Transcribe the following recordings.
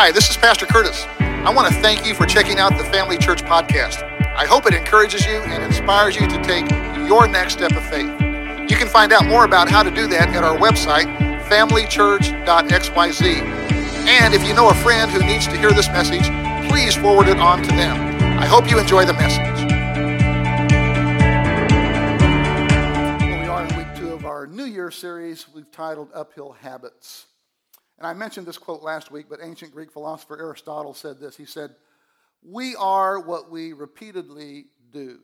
Hi, this is Pastor Curtis. I want to thank you for checking out the Family Church podcast. I hope it encourages you and inspires you to take your next step of faith. You can find out more about how to do that at our website, familychurch.xyz. And if you know a friend who needs to hear this message, please forward it on to them. I hope you enjoy the message. Well, we are in week two of our New Year series we've titled Uphill Habits. And I mentioned this quote last week, but ancient Greek philosopher Aristotle said this. He said, We are what we repeatedly do.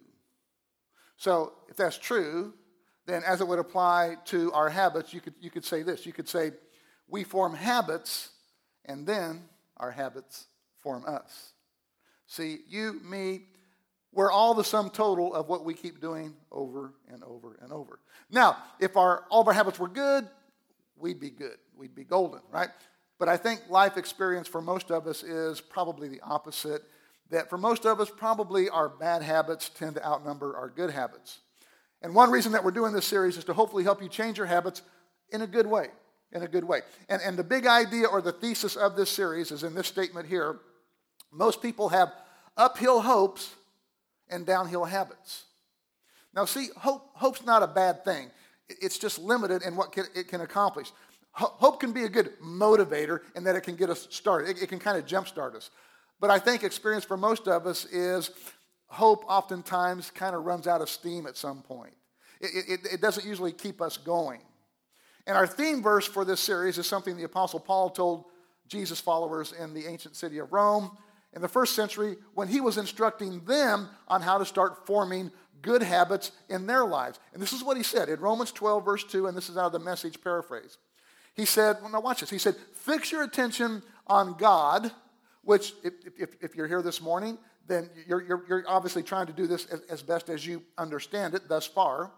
So if that's true, then as it would apply to our habits, you could, you could say this. You could say, We form habits, and then our habits form us. See, you, me, we're all the sum total of what we keep doing over and over and over. Now, if our, all of our habits were good, we'd be good. We'd be golden, right? But I think life experience for most of us is probably the opposite. That for most of us, probably our bad habits tend to outnumber our good habits. And one reason that we're doing this series is to hopefully help you change your habits in a good way. In a good way. And, and the big idea or the thesis of this series is in this statement here most people have uphill hopes and downhill habits. Now, see, hope, hope's not a bad thing. It's just limited in what it can accomplish. Hope can be a good motivator in that it can get us started. It, it can kind of jumpstart us. But I think experience for most of us is hope oftentimes kind of runs out of steam at some point. It, it, it doesn't usually keep us going. And our theme verse for this series is something the Apostle Paul told Jesus followers in the ancient city of Rome in the first century when he was instructing them on how to start forming good habits in their lives. And this is what he said in Romans 12, verse 2, and this is out of the message paraphrase. He said, well, now watch this. He said, fix your attention on God, which, if, if, if you're here this morning, then you're, you're, you're obviously trying to do this as, as, best as you understand it thus far.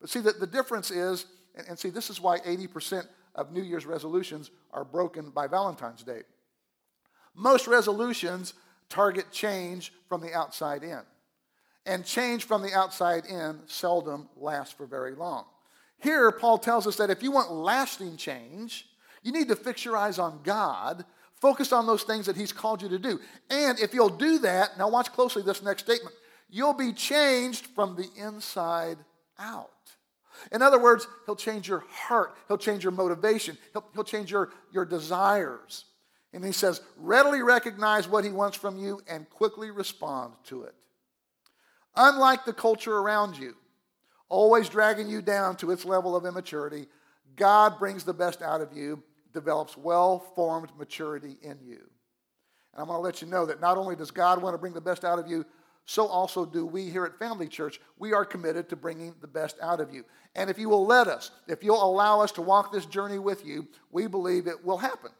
But see, the, the difference is, and, and see, this is why 80% of New Year's resolutions are broken by Valentine's Day. Most resolutions target change from the outside in. And change from the outside in seldom lasts for very long. Here, Paul tells us that if you want lasting change, you need to fix your eyes on God, focus on those things that He's called you to do. And if you'll do that, now watch closely this next statement, you'll be changed from the inside out. In other words, He'll change your heart, He'll change your motivation, He'll, he'll change your, your desires. And He says, readily recognize what He wants from you and quickly respond to it. Unlike the culture around you, always dragging you down to its level of immaturity, God brings the best out of you, develops well formed maturity in you. And I'm going to let you know that not only does God want to bring the best out of you, so also do we here at Family Church. We are committed to bringing the best out of you. And if you will let us, if you'll allow us to walk this journey with you, we believe it will happen.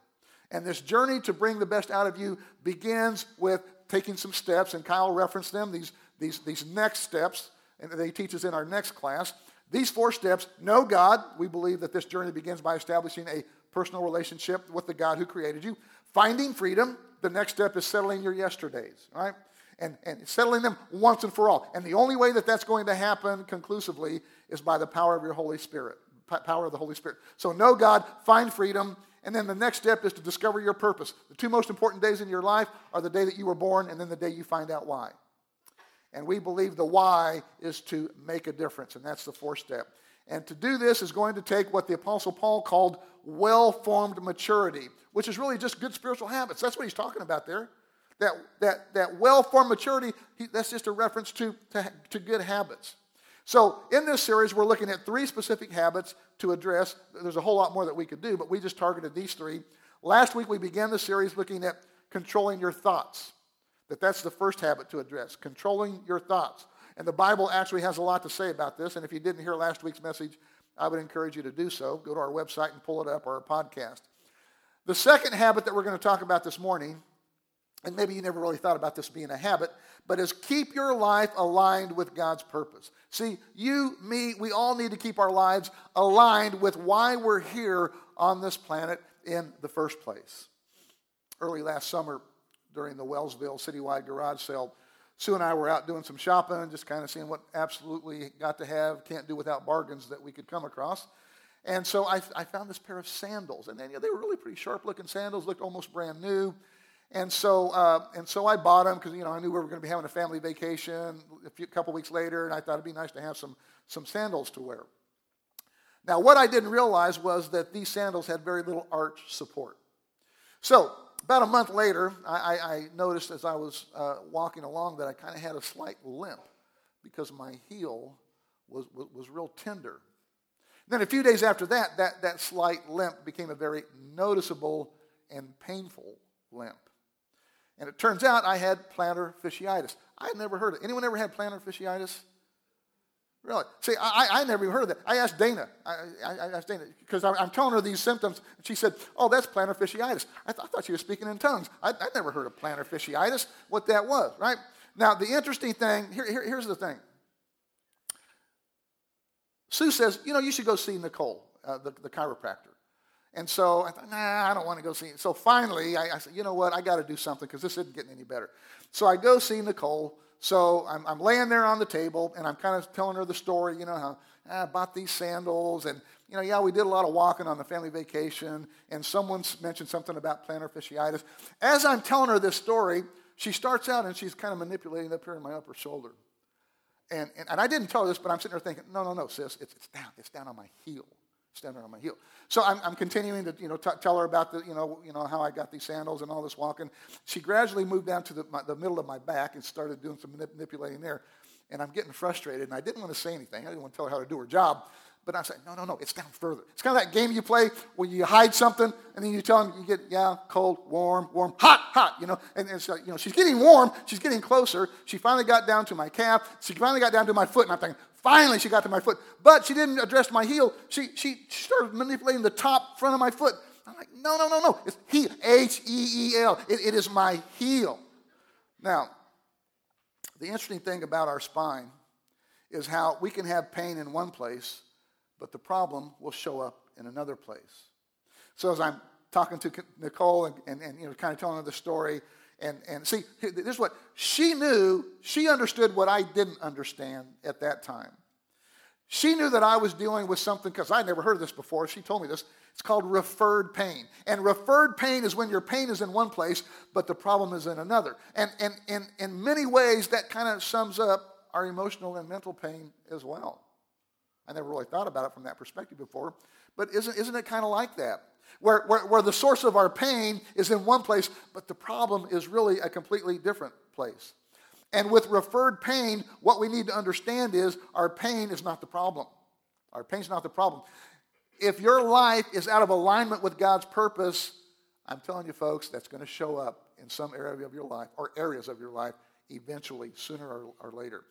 And this journey to bring the best out of you begins with taking some steps, and Kyle referenced them, these, these, these next steps and they teach us in our next class. These four steps know God. We believe that this journey begins by establishing a personal relationship with the God who created you. Finding freedom. The next step is settling your yesterdays, right? And, and settling them once and for all. And the only way that that's going to happen conclusively is by the power of your Holy Spirit, power of the Holy Spirit. So know God, find freedom, and then the next step is to discover your purpose. The two most important days in your life are the day that you were born and then the day you find out why. And we believe the why is to make a difference, and that's the fourth step. And to do this is going to take what the Apostle Paul called well formed maturity, which is really just good spiritual habits. That's what he's talking about there. That, that, that well formed maturity, he, that's just a reference to, to, to good habits. So, in this series, we're looking at three specific habits to address. There's a whole lot more that we could do, but we just targeted these three. Last week, we began the series looking at controlling your thoughts. That that's the first habit to address, controlling your thoughts. And the Bible actually has a lot to say about this. And if you didn't hear last week's message, I would encourage you to do so. Go to our website and pull it up or our podcast. The second habit that we're going to talk about this morning, and maybe you never really thought about this being a habit, but is keep your life aligned with God's purpose. See, you, me, we all need to keep our lives aligned with why we're here on this planet in the first place. Early last summer, during the Wellsville citywide garage sale. Sue and I were out doing some shopping, just kind of seeing what absolutely got to have, can't do without bargains that we could come across. And so I, I found this pair of sandals. And then, they were really pretty sharp looking sandals, looked almost brand new. And so, uh, and so I bought them because you know I knew we were going to be having a family vacation a few, couple weeks later, and I thought it'd be nice to have some some sandals to wear. Now, what I didn't realize was that these sandals had very little arch support. So, about a month later, I, I noticed as I was uh, walking along that I kind of had a slight limp because my heel was, was, was real tender. then a few days after that, that, that slight limp became a very noticeable and painful limp. And it turns out I had plantar fasciitis. I had never heard of it. Anyone ever had plantar fasciitis? Really? See, I, I never even heard of that. I asked Dana. I, I, asked Dana because I'm, telling her these symptoms, and she said, "Oh, that's plantar fasciitis." I, th- I thought she was speaking in tongues. I, I never heard of plantar fasciitis. What that was, right? Now, the interesting thing here, here, here's the thing. Sue says, "You know, you should go see Nicole, uh, the, the chiropractor." And so I thought, nah, I don't want to go see. So finally, I, I said, you know what? I got to do something because this isn't getting any better. So I go see Nicole. So I'm, I'm laying there on the table and I'm kind of telling her the story, you know, how ah, I bought these sandals and, you know, yeah, we did a lot of walking on the family vacation and someone mentioned something about plantar fasciitis. As I'm telling her this story, she starts out and she's kind of manipulating up here in my upper shoulder. And, and, and I didn't tell her this, but I'm sitting there thinking, no, no, no, sis, it's, it's down. It's down on my heel standing on my heel. So I'm, I'm continuing to, you know, t- tell her about the, you know, you know, how I got these sandals and all this walking. She gradually moved down to the, my, the middle of my back and started doing some manip- manipulating there. And I'm getting frustrated, and I didn't want to say anything. I didn't want to tell her how to do her job. But I'm saying, no, no, no, it's down further. It's kind of that game you play where you hide something, and then you tell them, you get, yeah, cold, warm, warm, hot, hot, you know. And, and so, you know, she's getting warm. She's getting closer. She finally got down to my calf. She finally got down to my foot, and I'm thinking, Finally, she got to my foot, but she didn't address my heel. She, she, started manipulating the top front of my foot. I'm like, no, no, no, no. It's heel, H E E L. It, it is my heel. Now, the interesting thing about our spine is how we can have pain in one place, but the problem will show up in another place. So as I'm talking to Nicole and, and, and you know, kind of telling her the story, and, and see, this is what she knew, she understood what I didn't understand at that time. She knew that I was dealing with something, because I never heard of this before. She told me this. It's called referred pain. And referred pain is when your pain is in one place, but the problem is in another. And, and, and in many ways, that kind of sums up our emotional and mental pain as well. I never really thought about it from that perspective before, but isn't, isn't it kind of like that? where, where, where the source of our pain is in one place, but the problem is really a completely different place. And with referred pain, what we need to understand is our pain is not the problem. Our pain is not the problem. If your life is out of alignment with God's purpose, I'm telling you, folks, that's going to show up in some area of your life or areas of your life eventually, sooner or, or later.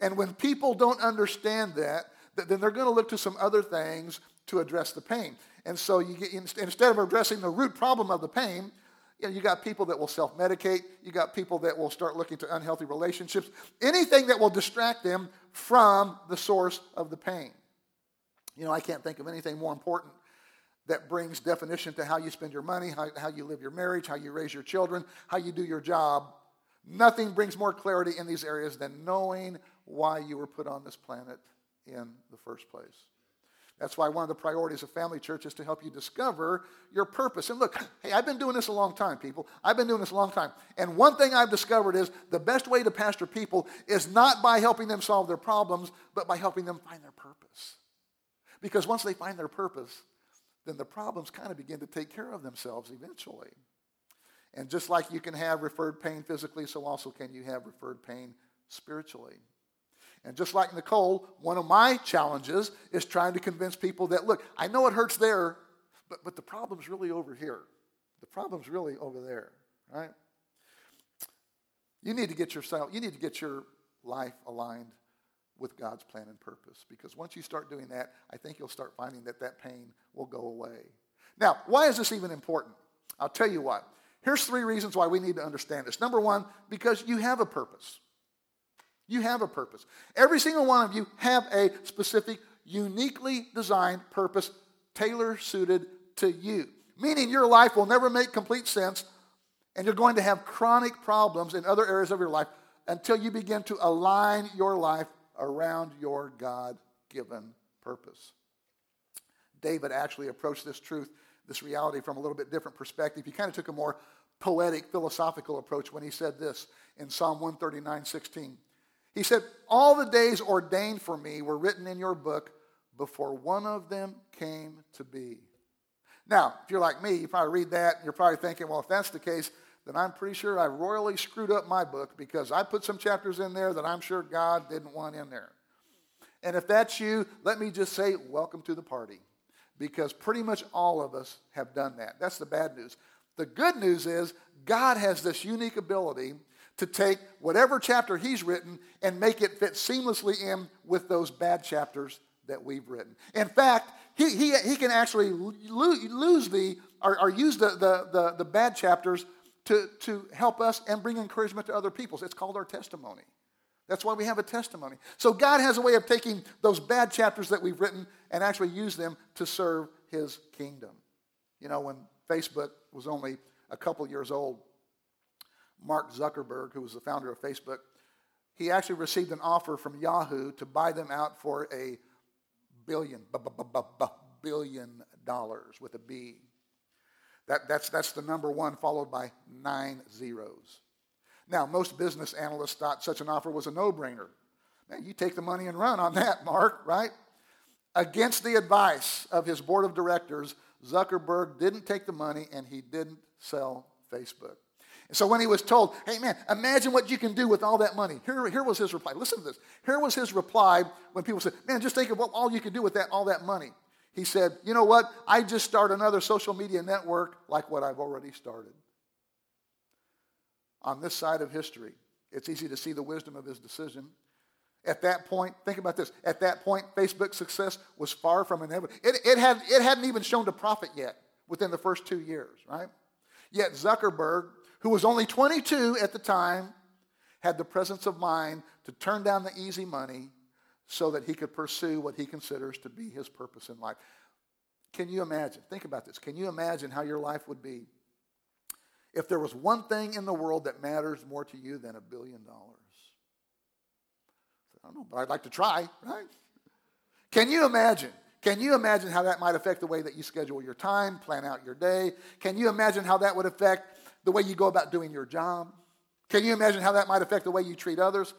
And when people don't understand that, then they're going to look to some other things to address the pain. And so you get, instead of addressing the root problem of the pain, you, know, you got people that will self-medicate. You got people that will start looking to unhealthy relationships. Anything that will distract them from the source of the pain. You know, I can't think of anything more important that brings definition to how you spend your money, how, how you live your marriage, how you raise your children, how you do your job. Nothing brings more clarity in these areas than knowing why you were put on this planet in the first place. That's why one of the priorities of Family Church is to help you discover your purpose. And look, hey, I've been doing this a long time, people. I've been doing this a long time. And one thing I've discovered is the best way to pastor people is not by helping them solve their problems, but by helping them find their purpose. Because once they find their purpose, then the problems kind of begin to take care of themselves eventually. And just like you can have referred pain physically, so also can you have referred pain spiritually. And just like Nicole, one of my challenges is trying to convince people that, look, I know it hurts there, but, but the problem's really over here. The problem's really over there, right? You need to get yourself, you need to get your life aligned with God's plan and purpose. Because once you start doing that, I think you'll start finding that that pain will go away. Now, why is this even important? I'll tell you what. Here's three reasons why we need to understand this. Number one, because you have a purpose. You have a purpose. Every single one of you have a specific, uniquely designed purpose, tailor suited to you. Meaning your life will never make complete sense and you're going to have chronic problems in other areas of your life until you begin to align your life around your God given purpose. David actually approached this truth, this reality from a little bit different perspective. He kind of took a more poetic, philosophical approach when he said this in Psalm 139 16. He said, All the days ordained for me were written in your book before one of them came to be. Now, if you're like me, you probably read that and you're probably thinking, well, if that's the case, then I'm pretty sure I royally screwed up my book because I put some chapters in there that I'm sure God didn't want in there. And if that's you, let me just say, welcome to the party. Because pretty much all of us have done that. That's the bad news. The good news is God has this unique ability to take whatever chapter He's written and make it fit seamlessly in with those bad chapters that we've written. In fact, He, he, he can actually lose the or, or use the, the, the, the bad chapters to, to help us and bring encouragement to other people. It's called our testimony. That's why we have a testimony. So God has a way of taking those bad chapters that we've written and actually use them to serve his kingdom. You know, when Facebook was only a couple years old, Mark Zuckerberg, who was the founder of Facebook, he actually received an offer from Yahoo to buy them out for a billion, billion dollars with a B. That, that's, that's the number one, followed by nine zeros. Now, most business analysts thought such an offer was a no brainer. Man, you take the money and run on that, Mark, right? Against the advice of his board of directors, Zuckerberg didn't take the money and he didn't sell Facebook. So when he was told, hey man, imagine what you can do with all that money, here, here was his reply. Listen to this. Here was his reply when people said, man, just think of what all you can do with that, all that money. He said, you know what? I just start another social media network like what I've already started on this side of history. It's easy to see the wisdom of his decision. At that point, think about this. At that point, Facebook's success was far from inevitable. It, it, had, it hadn't even shown to profit yet within the first two years, right? Yet Zuckerberg, who was only 22 at the time, had the presence of mind to turn down the easy money so that he could pursue what he considers to be his purpose in life. Can you imagine? Think about this. Can you imagine how your life would be if there was one thing in the world that matters more to you than a billion dollars. I don't know, but I'd like to try, right? Can you imagine? Can you imagine how that might affect the way that you schedule your time, plan out your day? Can you imagine how that would affect the way you go about doing your job? Can you imagine how that might affect the way you treat others?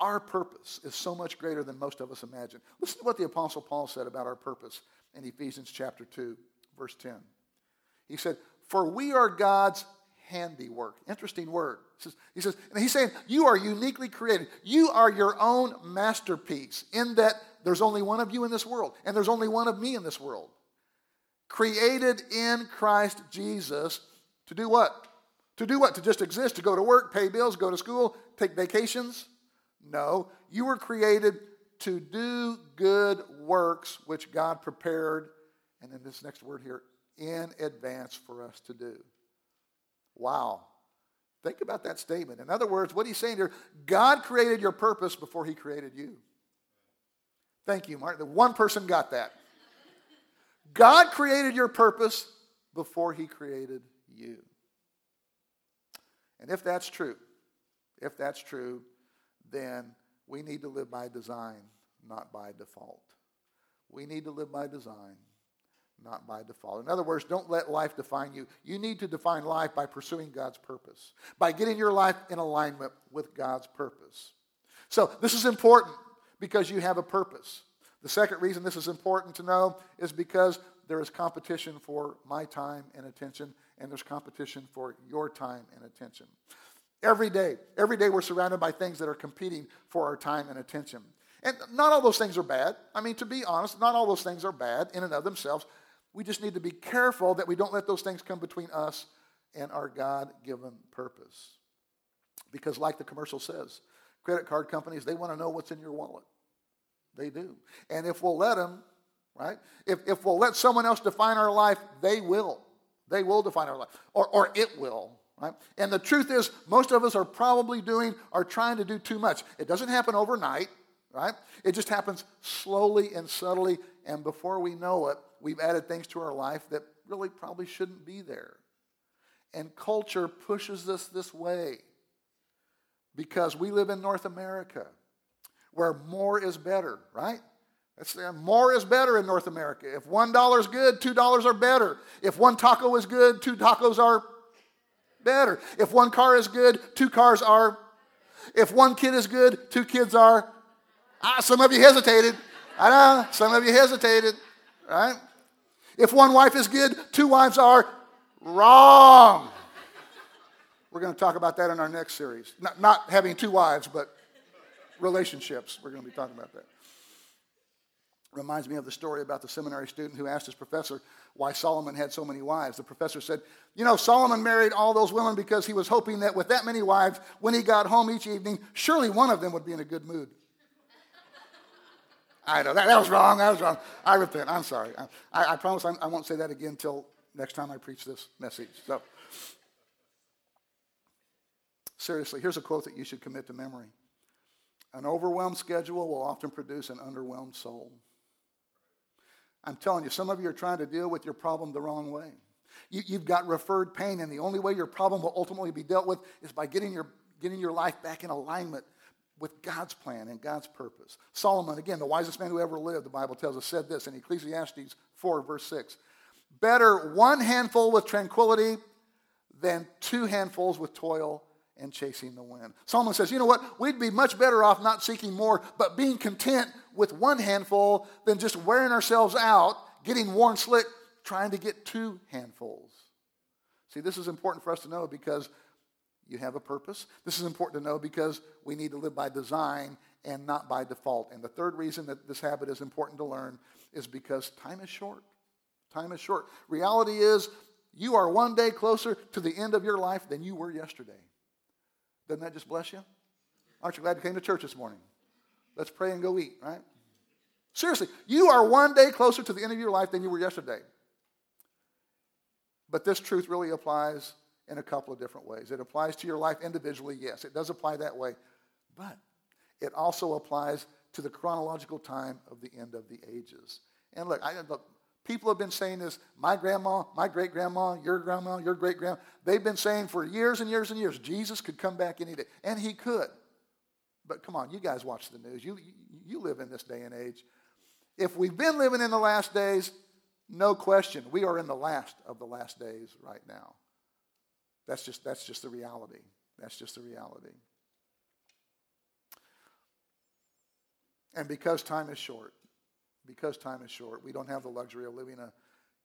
Our purpose is so much greater than most of us imagine. Listen to what the Apostle Paul said about our purpose in Ephesians chapter 2, verse 10. He said, for we are God's handiwork. Interesting word. He says, and he's saying, you are uniquely created. You are your own masterpiece in that there's only one of you in this world, and there's only one of me in this world. Created in Christ Jesus to do what? To do what? To just exist, to go to work, pay bills, go to school, take vacations? No. You were created to do good works which God prepared. And then this next word here in advance for us to do. Wow. Think about that statement. In other words, what he's saying here God created your purpose before he created you. Thank you, Mark. The one person got that. God created your purpose before he created you. And if that's true, if that's true, then we need to live by design, not by default. We need to live by design, not by default. In other words, don't let life define you. You need to define life by pursuing God's purpose, by getting your life in alignment with God's purpose. So, this is important because you have a purpose. The second reason this is important to know is because there is competition for my time and attention, and there's competition for your time and attention. Every day, every day we're surrounded by things that are competing for our time and attention. And not all those things are bad. I mean, to be honest, not all those things are bad in and of themselves. We just need to be careful that we don't let those things come between us and our God given purpose. Because, like the commercial says, credit card companies, they want to know what's in your wallet. They do. And if we'll let them, right? If, if we'll let someone else define our life, they will. They will define our life, or, or it will. Right? And the truth is, most of us are probably doing or trying to do too much. It doesn't happen overnight, right? It just happens slowly and subtly, and before we know it, we've added things to our life that really probably shouldn't be there. And culture pushes us this way because we live in North America where more is better, right? That's, uh, more is better in North America. If one dollar is good, two dollars are better. If one taco is good, two tacos are better. If one car is good, two cars are. If one kid is good, two kids are. Ah, some of you hesitated. I know, some of you hesitated, right? If one wife is good, two wives are wrong. We're going to talk about that in our next series. Not, not having two wives, but relationships. We're going to be talking about that. Reminds me of the story about the seminary student who asked his professor why Solomon had so many wives. The professor said, You know, Solomon married all those women because he was hoping that with that many wives, when he got home each evening, surely one of them would be in a good mood. I know, that, that was wrong. That was wrong. I repent. I'm sorry. I, I promise I, I won't say that again until next time I preach this message. So, seriously, here's a quote that you should commit to memory An overwhelmed schedule will often produce an underwhelmed soul. I'm telling you, some of you are trying to deal with your problem the wrong way. You, have got referred pain, and the only way your problem will ultimately be dealt with is by getting your, getting your life back in alignment with God's plan and God's purpose. Solomon, again, the wisest man who ever lived, the Bible tells us, said this in Ecclesiastes 4, verse 6 Better one handful with tranquility than two handfuls with toil and chasing the wind. Solomon says, you know what? We'd be much better off not seeking more, but being content with one handful than just wearing ourselves out, getting worn slick, trying to get two handfuls. See, this is important for us to know because you have a purpose. This is important to know because we need to live by design and not by default. And the third reason that this habit is important to learn is because time is short. Time is short. Reality is, you are one day closer to the end of your life than you were yesterday. Doesn't that just bless you? Aren't you glad you came to church this morning? Let's pray and go eat, right? Seriously, you are one day closer to the end of your life than you were yesterday. But this truth really applies in a couple of different ways. It applies to your life individually, yes, it does apply that way, but it also applies to the chronological time of the end of the ages. And look, I, look people have been saying this. My grandma, my great grandma, your grandma, your great grandma, they've been saying for years and years and years Jesus could come back any day. And he could. But come on, you guys watch the news. You, you live in this day and age. If we've been living in the last days, no question, we are in the last of the last days right now. That's just, that's just the reality. That's just the reality. And because time is short, because time is short, we don't have the luxury of living a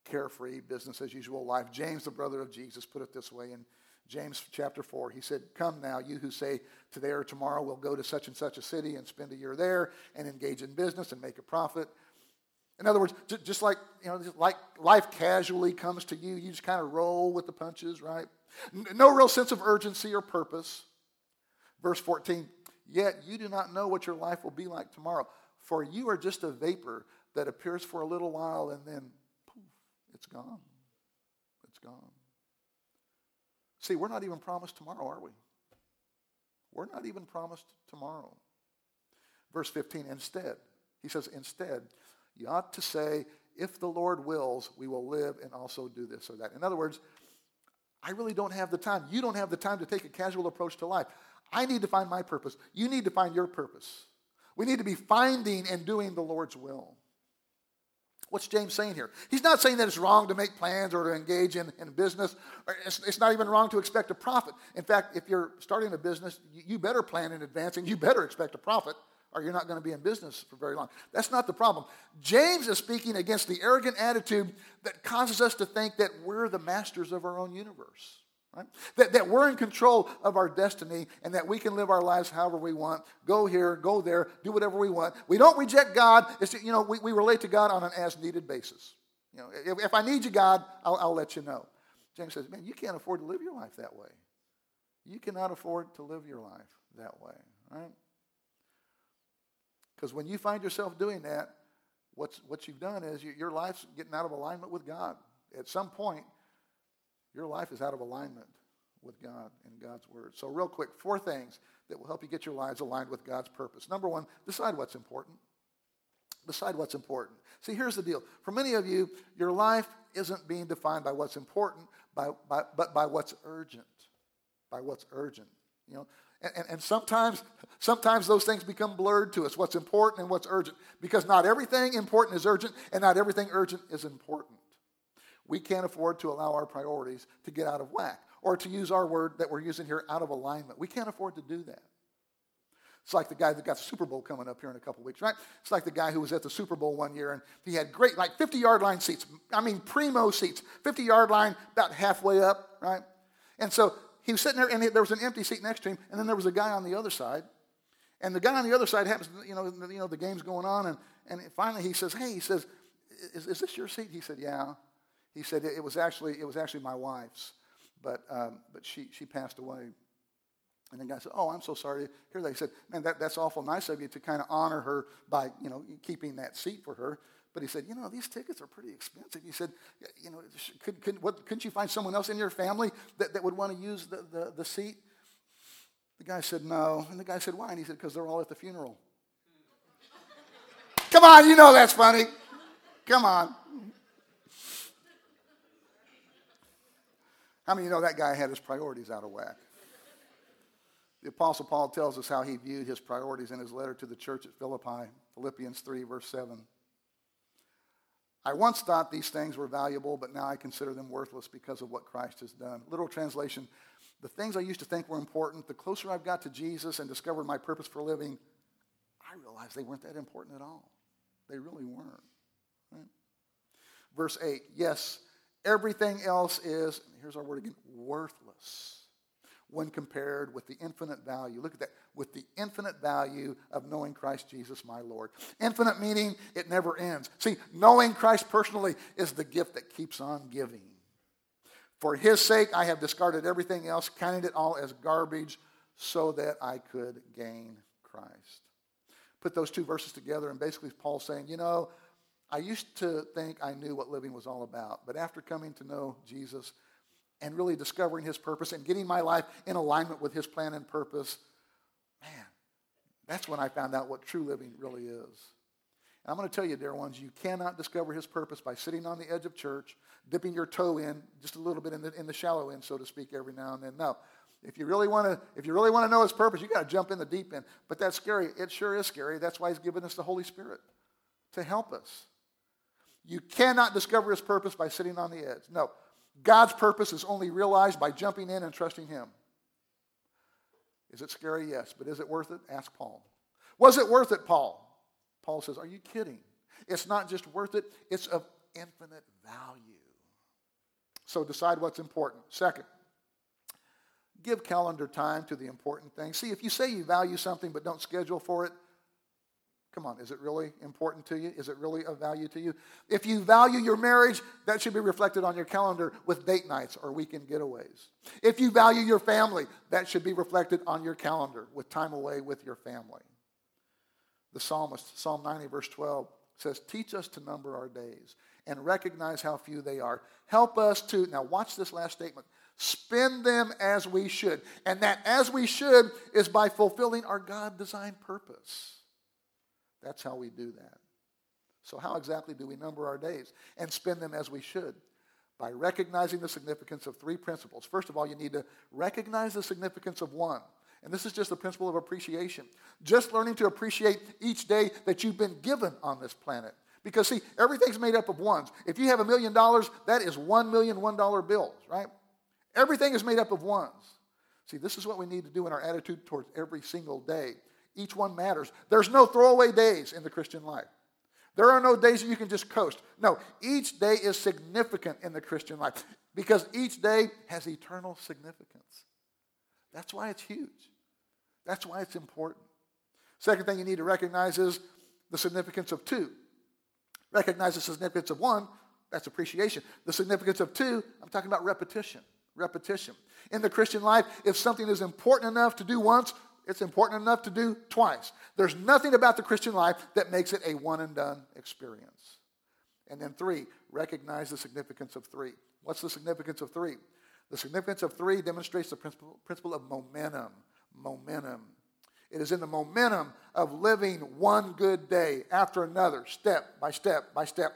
carefree, business as usual life. James, the brother of Jesus, put it this way in James chapter 4. He said, Come now, you who say today or tomorrow we'll go to such and such a city and spend a year there and engage in business and make a profit. In other words, just like, you know, like life casually comes to you, you just kind of roll with the punches, right? No real sense of urgency or purpose. Verse 14, yet you do not know what your life will be like tomorrow, for you are just a vapor that appears for a little while and then poof, it's gone. It's gone. See, we're not even promised tomorrow, are we? We're not even promised tomorrow. Verse 15, instead, he says, instead, you ought to say, if the Lord wills, we will live and also do this or that. In other words, I really don't have the time. You don't have the time to take a casual approach to life. I need to find my purpose. You need to find your purpose. We need to be finding and doing the Lord's will. What's James saying here? He's not saying that it's wrong to make plans or to engage in, in business. It's, it's, not even wrong to expect a profit. In fact, if you're starting a business, you, you better plan in advance and you better expect a profit or you're not going to be in business for very long. That's not the problem. James is speaking against the arrogant attitude that causes us to think that we're the masters of our own universe. Right? That, that we're in control of our destiny and that we can live our lives however we want, go here, go there, do whatever we want. We don't reject God. It's, you know, we, we relate to God on an as needed basis. You know, if, if I need you, God, I'll, I'll let you know. James says, man, you can't afford to live your life that way. You cannot afford to live your life that way, right? Because when you find yourself doing that, what's, what you've done is you, your life's getting out of alignment with God. At some point, your life is out of alignment with God and God's Word. So, real quick, four things that will help you get your lives aligned with God's purpose. Number one, decide what's important. Decide what's important. See, here's the deal. For many of you, your life isn't being defined by what's important, by, by, but by what's urgent. By what's urgent. You know, and, and, sometimes, sometimes those things become blurred to us, what's important and what's urgent, because not everything important is urgent, and not everything urgent is important. We can't afford to allow our priorities to get out of whack, or to use our word that we're using here, out of alignment. We can't afford to do that. It's like the guy that got the Super Bowl coming up here in a couple weeks, right? It's like the guy who was at the Super Bowl one year and he had great, like 50 yard line seats. I mean, primo seats, 50 yard line, about halfway up, right? And so he was sitting there and there was an empty seat next to him, and then there was a guy on the other side. And the guy on the other side happens, you know, you know the game's going on, and, and finally he says, Hey, he says, is, is this your seat? He said, Yeah. He said, It was actually, it was actually my wife's, but, um, but she, she passed away. And the guy said, Oh, I'm so sorry to hear that. He said, Man, that, that's awful nice of you to kind of honor her by, you know, keeping that seat for her. But he said, You know, these tickets are pretty expensive. He said, You know, could, could, what, couldn't you find someone else in your family that, that would want to use the, the, the seat? The guy said, No. And the guy said, Why? And he said, Because they're all at the funeral. Come on, you know that's funny. Come on. How many you know that guy had his priorities out of whack? The Apostle Paul tells us how he viewed his priorities in his letter to the church at Philippi, Philippians 3, verse 7. I once thought these things were valuable, but now I consider them worthless because of what Christ has done. Literal translation The things I used to think were important, the closer I've got to Jesus and discovered my purpose for living, I realized they weren't that important at all. They really weren't. Right? Verse 8 Yes, everything else is, here's our word again, worthless when compared with the infinite value. Look at that. With the infinite value of knowing Christ Jesus, my Lord. Infinite meaning it never ends. See, knowing Christ personally is the gift that keeps on giving. For his sake, I have discarded everything else, counted it all as garbage, so that I could gain Christ. Put those two verses together, and basically, Paul's saying, you know, I used to think I knew what living was all about, but after coming to know Jesus, and really discovering his purpose and getting my life in alignment with his plan and purpose, man, that's when I found out what true living really is. And I'm going to tell you, dear ones, you cannot discover his purpose by sitting on the edge of church, dipping your toe in just a little bit in the, in the shallow end, so to speak, every now and then. No. If you really want to, if you really want to know his purpose, you got to jump in the deep end. But that's scary. It sure is scary. That's why he's given us the Holy Spirit to help us. You cannot discover his purpose by sitting on the edge. No. God's purpose is only realized by jumping in and trusting Him. Is it scary? Yes. But is it worth it? Ask Paul. Was it worth it, Paul? Paul says, Are you kidding? It's not just worth it, it's of infinite value. So decide what's important. Second, give calendar time to the important things. See, if you say you value something but don't schedule for it, Come on, is it really important to you? Is it really of value to you? If you value your marriage, that should be reflected on your calendar with date nights or weekend getaways. If you value your family, that should be reflected on your calendar with time away with your family. The psalmist, Psalm 90, verse 12, says, Teach us to number our days and recognize how few they are. Help us to, now watch this last statement, spend them as we should. And that as we should is by fulfilling our God designed purpose. That's how we do that. So, how exactly do we number our days and spend them as we should? By recognizing the significance of three principles. First of all, you need to recognize the significance of one. And this is just the principle of appreciation. Just learning to appreciate each day that you've been given on this planet. Because, see, everything's made up of ones. If you have a million dollars, that is one million one dollar bills, right? Everything is made up of ones. See, this is what we need to do in our attitude towards every single day. Each one matters. There's no throwaway days in the Christian life. There are no days that you can just coast. No, each day is significant in the Christian life because each day has eternal significance. That's why it's huge. That's why it's important. Second thing you need to recognize is the significance of two. Recognize the significance of one, that's appreciation. The significance of two, I'm talking about repetition. Repetition. In the Christian life, if something is important enough to do once, it's important enough to do twice. There's nothing about the Christian life that makes it a one and done experience. And then three, recognize the significance of three. What's the significance of three? The significance of three demonstrates the principle, principle of momentum. Momentum. It is in the momentum of living one good day after another, step by step by step.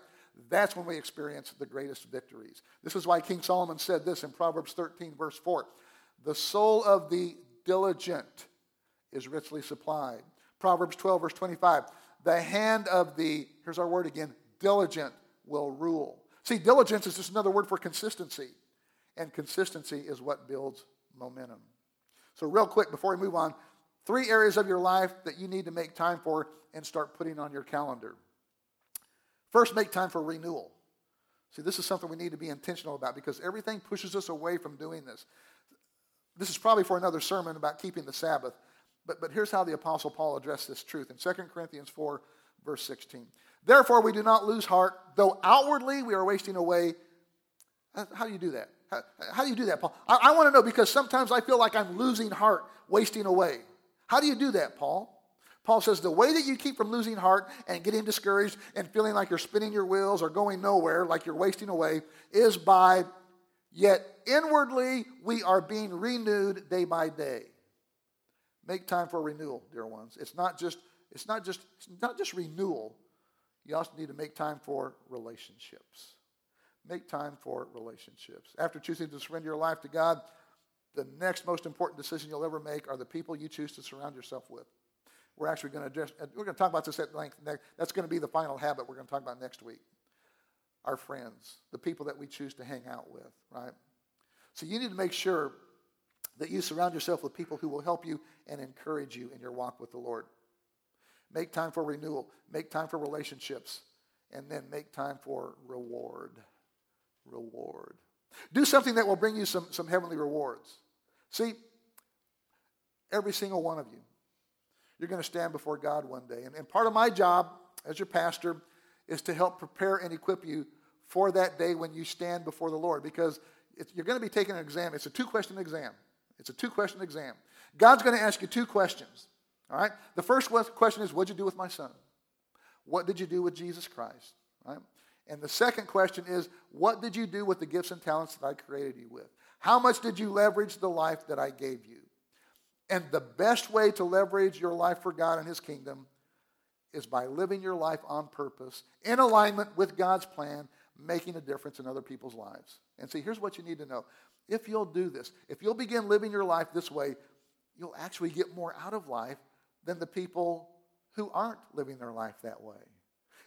That's when we experience the greatest victories. This is why King Solomon said this in Proverbs 13, verse 4 The soul of the diligent is richly supplied. Proverbs 12, verse 25. The hand of the, here's our word again, diligent will rule. See, diligence is just another word for consistency. And consistency is what builds momentum. So, real quick, before we move on, three areas of your life that you need to make time for and start putting on your calendar. First, make time for renewal. See, this is something we need to be intentional about because everything pushes us away from doing this. This is probably for another sermon about keeping the Sabbath. But, but here's how the Apostle Paul addressed this truth in 2 Corinthians 4, verse 16. Therefore, we do not lose heart, though outwardly we are wasting away. How do you do that? How, how do you do that, Paul? I, I want to know because sometimes I feel like I'm losing heart, wasting away. How do you do that, Paul? Paul says the way that you keep from losing heart and getting discouraged and feeling like you're spinning your wheels or going nowhere, like you're wasting away, is by yet inwardly we are being renewed day by day. Make time for renewal, dear ones. It's not just, it's not just, it's not just renewal. You also need to make time for relationships. Make time for relationships. After choosing to surrender your life to God, the next most important decision you'll ever make are the people you choose to surround yourself with. We're actually going to address, we're going to talk about this at length. That's going to be the final habit we're going to talk about next week. Our friends, the people that we choose to hang out with, right? So you need to make sure that you surround yourself with people who will help you and encourage you in your walk with the Lord. Make time for renewal, make time for relationships, and then make time for reward. Reward. Do something that will bring you some, some heavenly rewards. See, every single one of you, you're going to stand before God one day. And, and part of my job as your pastor is to help prepare and equip you for that day when you stand before the Lord because you're going to be taking an exam. It's a two question exam. It's a two question exam. God's going to ask you two questions. All right? The first question is, What'd you do with my son? What did you do with Jesus Christ? Right? And the second question is, What did you do with the gifts and talents that I created you with? How much did you leverage the life that I gave you? And the best way to leverage your life for God and His kingdom is by living your life on purpose, in alignment with God's plan, making a difference in other people's lives. And see, here's what you need to know if you'll do this, if you'll begin living your life this way, you'll actually get more out of life than the people who aren't living their life that way.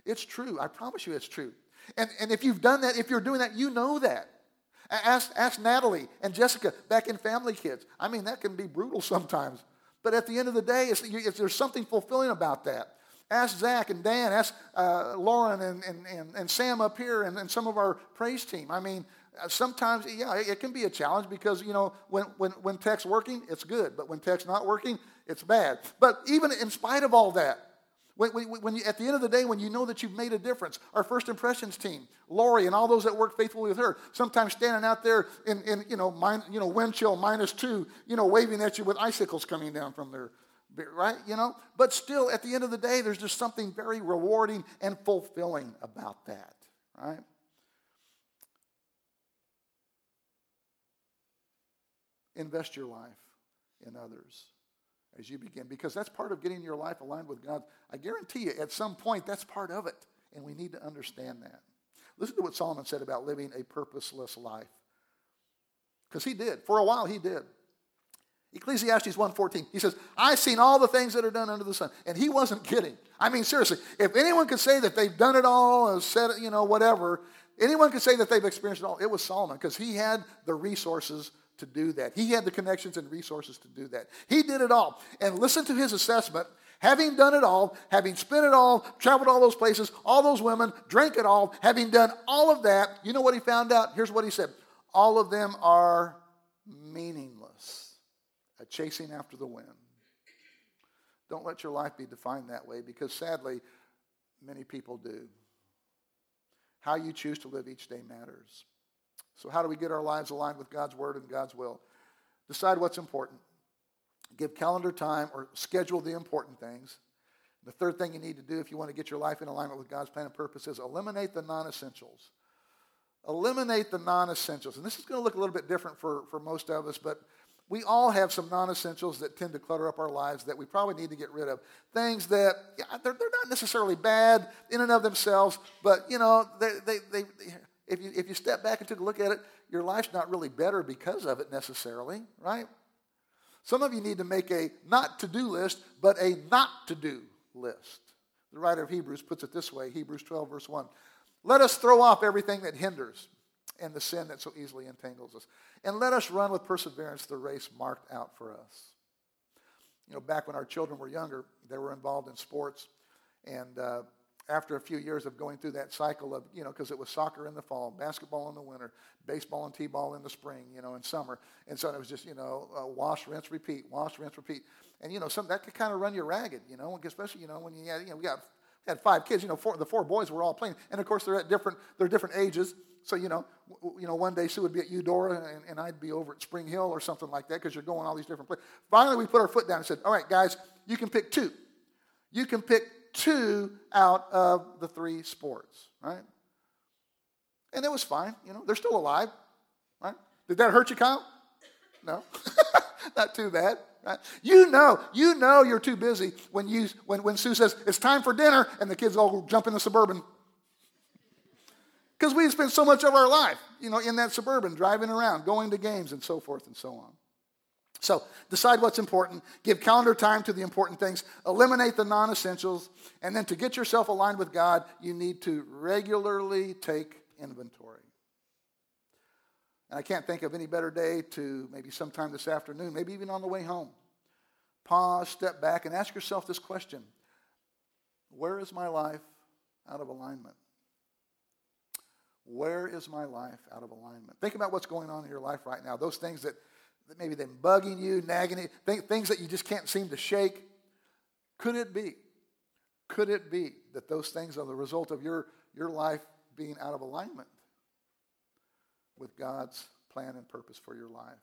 It's true. I promise you it's true. And, and if you've done that, if you're doing that, you know that. Ask, ask Natalie and Jessica back in Family Kids. I mean, that can be brutal sometimes. But at the end of the day, it's, it's, there's something fulfilling about that. Ask Zach and Dan, ask uh, Lauren and, and, and, and, Sam up here and, and some of our praise team. I mean, Uh, sometimes, yeah, it can be a challenge because, you know, when, when, when tech's working, it's good. But when tech's not working, it's bad. But even in spite of all that, when, when, when you, at the end of the day, when you know that you've made a difference, our first impressions team, Lori and all those that work faithfully with her, sometimes standing out there in, in you, know, min, you know, wind chill minus two, you know, waving at you with icicles coming down from their, right? You know, but still, at the end of the day, there's just something very rewarding and fulfilling about that, right? Invest your life in others as you begin because that's part of getting your life aligned with God. I guarantee you, at some point, that's part of it, and we need to understand that. Listen to what Solomon said about living a purposeless life. Because he did. For a while, he did. Ecclesiastes 1.14, he says, I've seen all the things that are done under the sun. And he wasn't kidding. I mean, seriously, if anyone could say that they've done it all, and said, you know, whatever, anyone could say that they've experienced it all, it was Solomon because he had the resources to do that. He had the connections and resources to do that. He did it all. And listen to his assessment. Having done it all, having spent it all, traveled all those places, all those women, drank it all, having done all of that, you know what he found out? Here's what he said All of them are meaningless, a chasing after the wind. Don't let your life be defined that way because sadly, many people do. How you choose to live each day matters. So, how do we get our lives aligned with God's word and God's will? Decide what's important. Give calendar time or schedule the important things. The third thing you need to do if you want to get your life in alignment with God's plan and purpose is eliminate the non essentials. Eliminate the non essentials. And this is going to look a little bit different for, for most of us, but we all have some non essentials that tend to clutter up our lives that we probably need to get rid of. Things that, yeah, they're, they're not necessarily bad in and of themselves, but, you know, they, they, they, if you, if you step back and took a look at it, your life's not really better because of it necessarily, right? Some of you need to make a not to do list, but a not to do list. The writer of Hebrews puts it this way Hebrews 12, verse 1. Let us throw off everything that hinders and the sin that so easily entangles us. And let us run with perseverance the race marked out for us. You know, back when our children were younger, they were involved in sports. And uh, after a few years of going through that cycle of, you know, because it was soccer in the fall, basketball in the winter, baseball and t-ball in the spring, you know, in summer. And so it was just, you know, uh, wash, rinse, repeat, wash, rinse, repeat. And, you know, some, that could kind of run you ragged, you know, especially, you know, when you had, you know, we got, we had five kids, you know, four, the four boys were all playing. And, of course, they're at different, they're different ages. So, you know, w- you know, one day Sue would be at Eudora and, and I'd be over at Spring Hill or something like that because you're going all these different places. Finally, we put our foot down and said, all right, guys, you can pick two. You can pick two out of the three sports, right? And it was fine. You know, they're still alive, right? Did that hurt you, Kyle? No, not too bad. Right? You know, you know you're too busy when you when, when Sue says it's time for dinner and the kids all jump in the suburban. Because we spend so much of our life, you know, in that suburban, driving around, going to games and so forth and so on. So decide what's important, give calendar time to the important things, eliminate the non essentials, and then to get yourself aligned with God, you need to regularly take inventory. And I can't think of any better day to maybe sometime this afternoon, maybe even on the way home. Pause, step back, and ask yourself this question Where is my life out of alignment? Where is my life out of alignment? Think about what's going on in your life right now. Those things that, that maybe they're bugging you, nagging you, things that you just can't seem to shake. Could it be? Could it be that those things are the result of your, your life being out of alignment with God's plan and purpose for your life?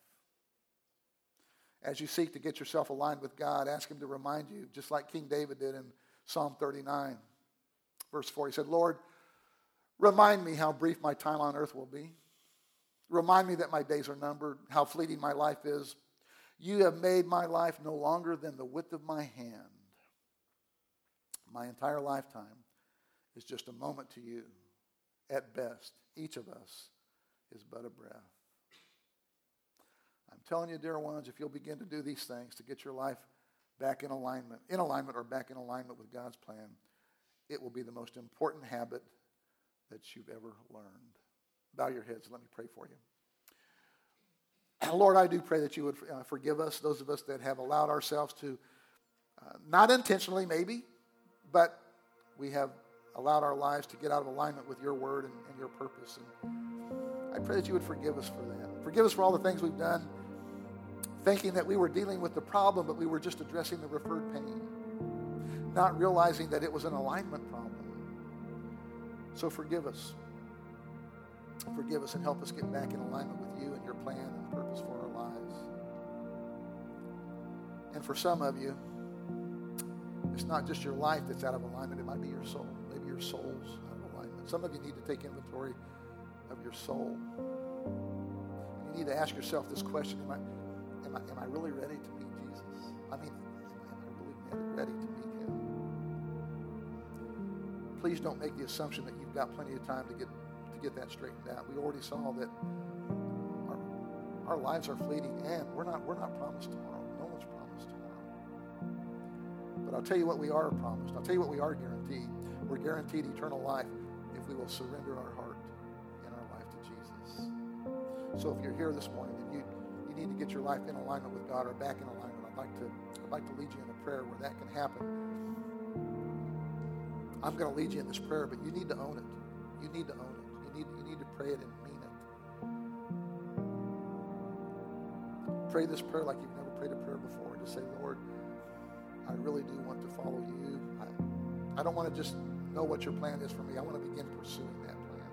As you seek to get yourself aligned with God, ask Him to remind you, just like King David did in Psalm 39, verse 4. He said, Lord, Remind me how brief my time on earth will be. Remind me that my days are numbered, how fleeting my life is. You have made my life no longer than the width of my hand. My entire lifetime is just a moment to you. At best, each of us is but a breath. I'm telling you, dear ones, if you'll begin to do these things to get your life back in alignment, in alignment or back in alignment with God's plan, it will be the most important habit that you've ever learned. Bow your heads. Let me pray for you. Lord, I do pray that you would uh, forgive us, those of us that have allowed ourselves to, uh, not intentionally maybe, but we have allowed our lives to get out of alignment with your word and, and your purpose. And I pray that you would forgive us for that. Forgive us for all the things we've done, thinking that we were dealing with the problem, but we were just addressing the referred pain, not realizing that it was an alignment problem. So forgive us. Forgive us and help us get back in alignment with you and your plan and purpose for our lives. And for some of you, it's not just your life that's out of alignment, it might be your soul. Maybe your soul's out of alignment. Some of you need to take inventory of your soul. You need to ask yourself this question Am I, am I, am I really ready to meet Jesus? I mean, am I really ready to meet him? please don't make the assumption that you've got plenty of time to get to get that straightened out. We already saw that our, our lives are fleeting and we're not we're not promised tomorrow. No one's promised tomorrow. But I'll tell you what we are promised. I'll tell you what we are guaranteed. We're guaranteed eternal life if we will surrender our heart and our life to Jesus. So if you're here this morning and you, you need to get your life in alignment with God or back in alignment, I'd like to I'd like to lead you in a prayer where that can happen. I'm going to lead you in this prayer, but you need to own it. You need to own it. You need, you need to pray it and mean it. Pray this prayer like you've never prayed a prayer before. Just say, Lord, I really do want to follow you. I, I don't want to just know what your plan is for me. I want to begin pursuing that plan.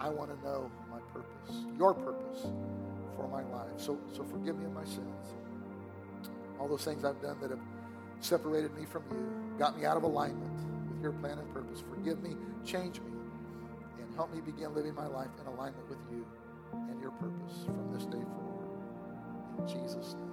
I want to know my purpose, your purpose for my life. So, so forgive me of my sins. All those things I've done that have separated me from you, got me out of alignment with your plan and purpose. Forgive me, change me, and help me begin living my life in alignment with you and your purpose from this day forward. In Jesus' name.